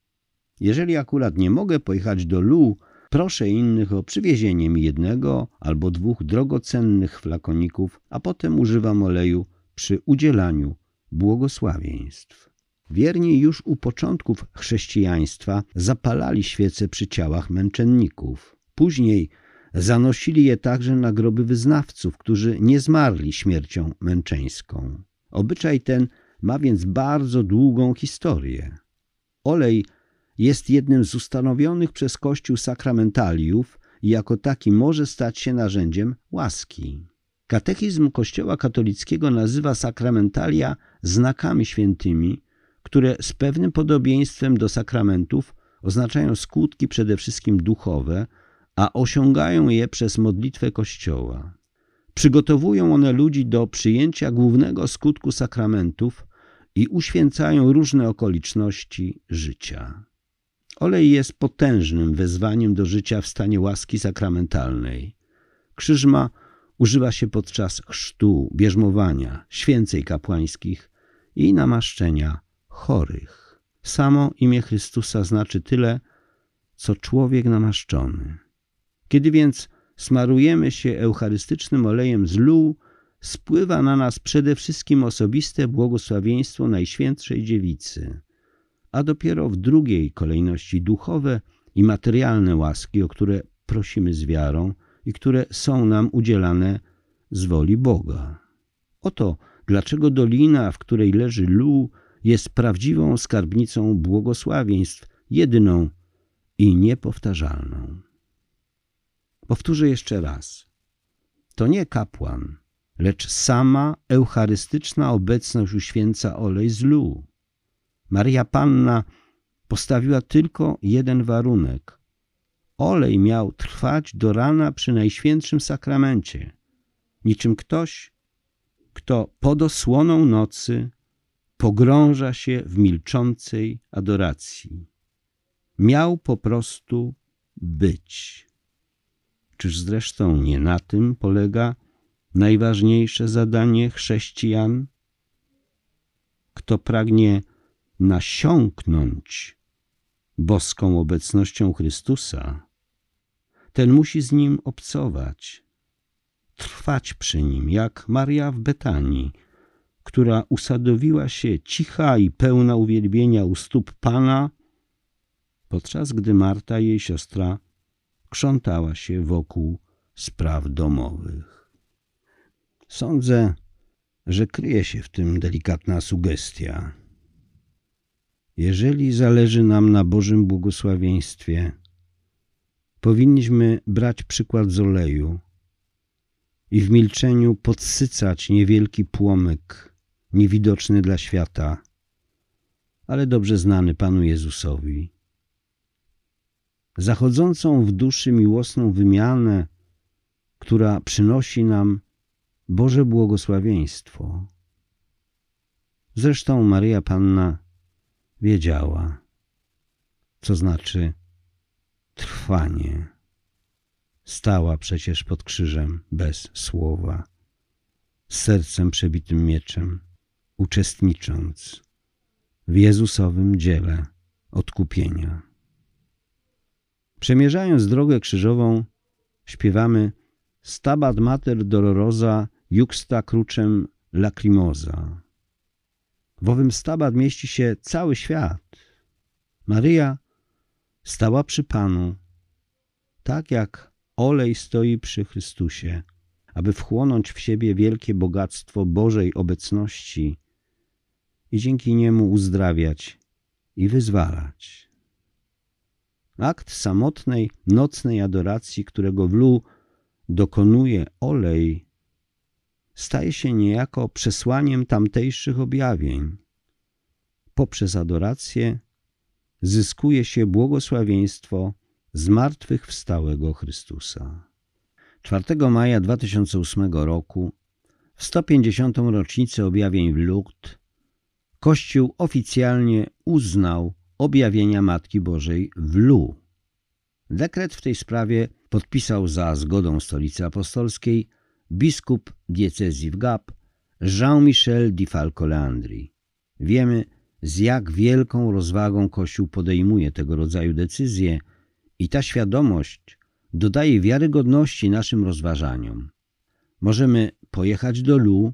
Jeżeli akurat nie mogę pojechać do Lu, proszę innych o przywiezienie mi jednego albo dwóch drogocennych flakoników, a potem używam oleju przy udzielaniu błogosławieństw. Wierni już u początków chrześcijaństwa zapalali świece przy ciałach męczenników. Później zanosili je także na groby wyznawców, którzy nie zmarli śmiercią męczeńską. Obyczaj ten ma więc bardzo długą historię. Olej jest jednym z ustanowionych przez Kościół sakramentaliów i jako taki może stać się narzędziem łaski. Katechizm Kościoła katolickiego nazywa sakramentalia znakami świętymi, które z pewnym podobieństwem do sakramentów oznaczają skutki przede wszystkim duchowe, a osiągają je przez modlitwę Kościoła. Przygotowują one ludzi do przyjęcia głównego skutku sakramentów i uświęcają różne okoliczności życia. Olej jest potężnym wezwaniem do życia w stanie łaski sakramentalnej. Krzyżma używa się podczas chrztu, bierzmowania, święcej kapłańskich i namaszczenia chorych. Samo imię Chrystusa znaczy tyle, co człowiek namaszczony. Kiedy więc smarujemy się eucharystycznym olejem z lół, spływa na nas przede wszystkim osobiste błogosławieństwo Najświętszej Dziewicy, a dopiero w drugiej kolejności duchowe i materialne łaski, o które prosimy z wiarą i które są nam udzielane z woli Boga. Oto dlaczego dolina, w której leży Lu, jest prawdziwą skarbnicą błogosławieństw, jedyną i niepowtarzalną. Powtórzę jeszcze raz. To nie kapłan, lecz sama eucharystyczna obecność uświęca olej z Lu. Maria Panna postawiła tylko jeden warunek. Olej miał trwać do rana przy Najświętszym Sakramencie, niczym ktoś, kto pod osłoną nocy pogrąża się w milczącej adoracji. Miał po prostu być. Czyż zresztą nie na tym polega najważniejsze zadanie chrześcijan? Kto pragnie nasiąknąć boską obecnością Chrystusa, ten musi z nim obcować, trwać przy nim, jak Maria w Betanii, która usadowiła się cicha i pełna uwielbienia u stóp Pana, podczas gdy Marta, jej siostra, krzątała się wokół spraw domowych. Sądzę, że kryje się w tym delikatna sugestia. Jeżeli zależy nam na Bożym błogosławieństwie, powinniśmy brać przykład z oleju i w milczeniu podsycać niewielki płomyk, niewidoczny dla świata, ale dobrze znany Panu Jezusowi. Zachodzącą w duszy miłosną wymianę, która przynosi nam Boże błogosławieństwo. Zresztą Maryja Panna wiedziała, co znaczy trwanie. Stała przecież pod krzyżem bez słowa, z sercem przebitym mieczem, uczestnicząc w Jezusowym dziele odkupienia. Przemierzając drogę krzyżową, śpiewamy Stabat Mater Dolorosa Juxta Crucem Lacrimosa. W owym stabat mieści się cały świat. Maryja stała przy Panu, tak jak olej stoi przy Chrystusie, aby wchłonąć w siebie wielkie bogactwo Bożej obecności i dzięki niemu uzdrawiać i wyzwalać. Akt samotnej, nocnej adoracji, którego w Lu dokonuje olej, staje się niejako przesłaniem tamtejszych objawień. Poprzez adorację zyskuje się błogosławieństwo zmartwychwstałego Chrystusa. 4 maja 2008 roku, w 150. rocznicę objawień w Lourdes, Kościół oficjalnie uznał objawienia Matki Bożej w Lu. Dekret w tej sprawie podpisał za zgodą Stolicy Apostolskiej biskup diecezji w Gap Jean-Michel di Falco-Leandri. Wiemy, z jak wielką rozwagą Kościół podejmuje tego rodzaju decyzje i ta świadomość dodaje wiarygodności naszym rozważaniom. Możemy pojechać do Lu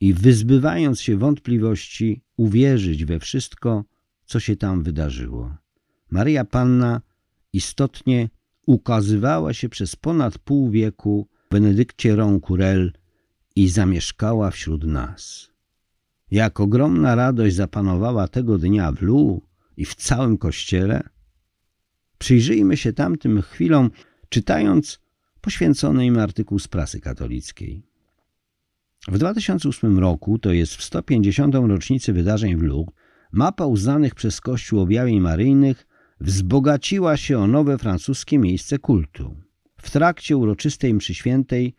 i wyzbywając się wątpliwości uwierzyć we wszystko, co się tam wydarzyło. Maria Panna istotnie ukazywała się przez ponad pół wieku Benedykcie Roncourel i zamieszkała wśród nas. Jak ogromna radość zapanowała tego dnia w Lu i w całym kościele. Przyjrzyjmy się tamtym chwilom, czytając poświęcony im artykuł z prasy katolickiej. W 2008 roku, to jest w 150. rocznicy wydarzeń w Lu, mapa uznanych przez Kościół objawień maryjnych wzbogaciła się o nowe francuskie miejsce kultu. W trakcie uroczystej mszy świętej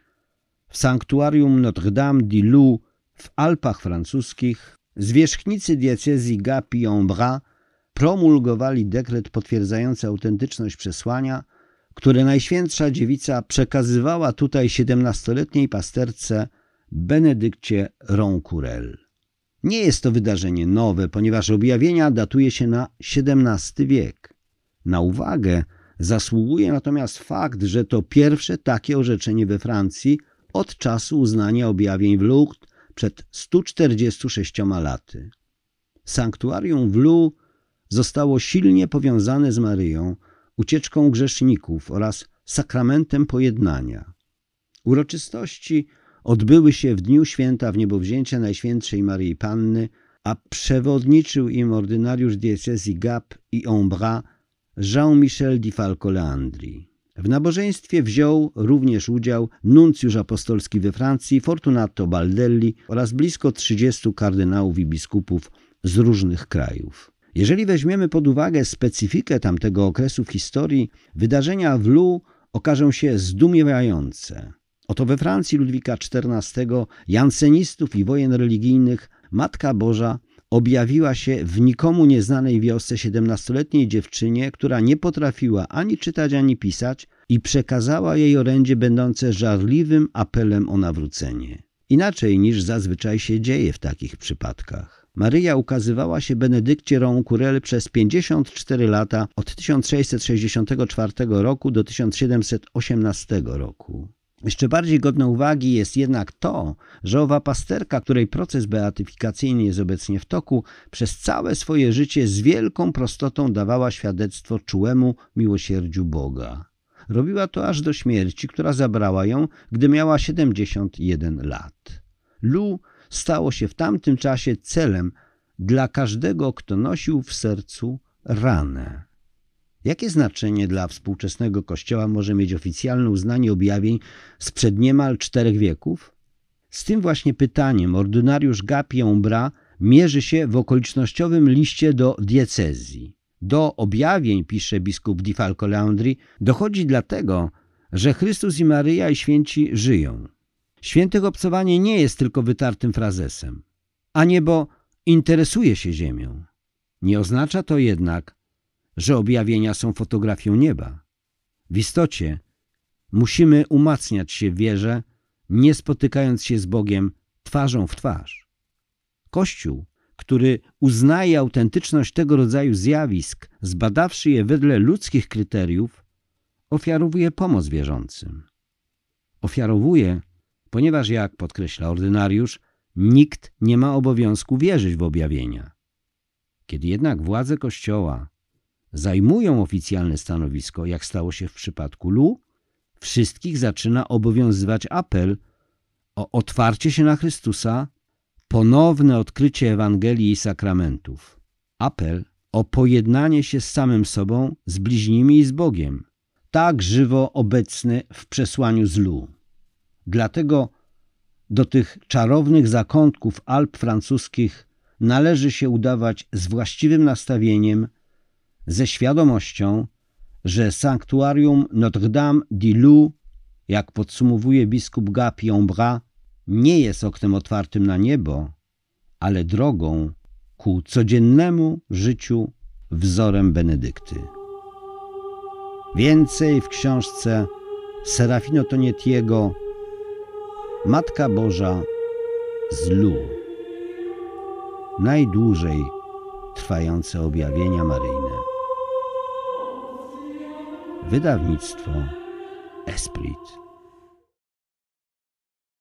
w sanktuarium Notre-Dame du Loup w Alpach francuskich zwierzchnicy diecezji Gap i Embrun promulgowali dekret potwierdzający autentyczność przesłania, które Najświętsza Dziewica przekazywała tutaj siedemnastoletniej pasterce Benedykcie Roncourel. Nie jest to wydarzenie nowe, ponieważ objawienia datuje się na XVII wiek. Na uwagę zasługuje natomiast fakt, że to pierwsze takie orzeczenie we Francji od czasu uznania objawień w Lourdes przed 146 laty. Sanktuarium w Lourdes zostało silnie powiązane z Maryją, ucieczką grzeszników oraz sakramentem pojednania. Uroczystości odbyły się w dniu święta w niebowzięcia Najświętszej Maryi Panny, a przewodniczył im ordynariusz diecezji Gap i Embrun Jean-Michel di Falco-Leandri. W nabożeństwie wziął również udział nuncjusz apostolski we Francji Fortunato Baldelli oraz blisko 30 kardynałów i biskupów z różnych krajów. Jeżeli weźmiemy pod uwagę specyfikę tamtego okresu w historii, wydarzenia w Lu okażą się zdumiewające. Oto we Francji Ludwika XIV, jansenistów i wojen religijnych Matka Boża objawiła się w nikomu nieznanej wiosce siedemnastoletniej dziewczynie, która nie potrafiła ani czytać, ani pisać i przekazała jej orędzie będące żarliwym apelem o nawrócenie. Inaczej niż zazwyczaj się dzieje w takich przypadkach. Maryja ukazywała się Benedykcie Roncourel przez 54 lata od 1664 roku do 1718 roku. Jeszcze bardziej godne uwagi jest jednak to, że owa pasterka, której proces beatyfikacyjny jest obecnie w toku, przez całe swoje życie z wielką prostotą dawała świadectwo czułemu miłosierdziu Boga. Robiła to aż do śmierci, która zabrała ją, gdy miała 71 lat. Lu stało się w tamtym czasie celem dla każdego, kto nosił w sercu ranę. Jakie znaczenie dla współczesnego Kościoła może mieć oficjalne uznanie objawień sprzed niemal czterech wieków? Z tym właśnie pytaniem ordynariusz Gapion Bra mierzy się w okolicznościowym liście do diecezji. Do objawień, pisze biskup Di Falco Leandri, dochodzi dlatego, że Chrystus i Maryja i święci żyją. Świętych obcowanie nie jest tylko wytartym frazesem, a niebo interesuje się ziemią. Nie oznacza to jednak, że objawienia są fotografią nieba. W istocie musimy umacniać się w wierze, nie spotykając się z Bogiem twarzą w twarz. Kościół, który uznaje autentyczność tego rodzaju zjawisk, zbadawszy je wedle ludzkich kryteriów, ofiarowuje pomoc wierzącym. Ofiarowuje, ponieważ, jak podkreśla ordynariusz, nikt nie ma obowiązku wierzyć w objawienia. Kiedy jednak władze Kościoła zajmują oficjalne stanowisko, jak stało się w przypadku Lu, wszystkich zaczyna obowiązywać apel o otwarcie się na Chrystusa, ponowne odkrycie Ewangelii i sakramentów. Apel o pojednanie się z samym sobą, z bliźnimi i z Bogiem, tak żywo obecny w przesłaniu z Lu. Dlatego do tych czarownych zakątków Alp francuskich należy się udawać z właściwym nastawieniem ze świadomością, że sanktuarium Notre-Dame du Loup jak podsumowuje biskup Gapion Bra, nie jest oknem otwartym na niebo, ale drogą ku codziennemu życiu wzorem Benedykty. Więcej w książce Serafino Tonietiego Matka Boża z Lu. Najdłużej trwające objawienia maryjne. Wydawnictwo Esprit.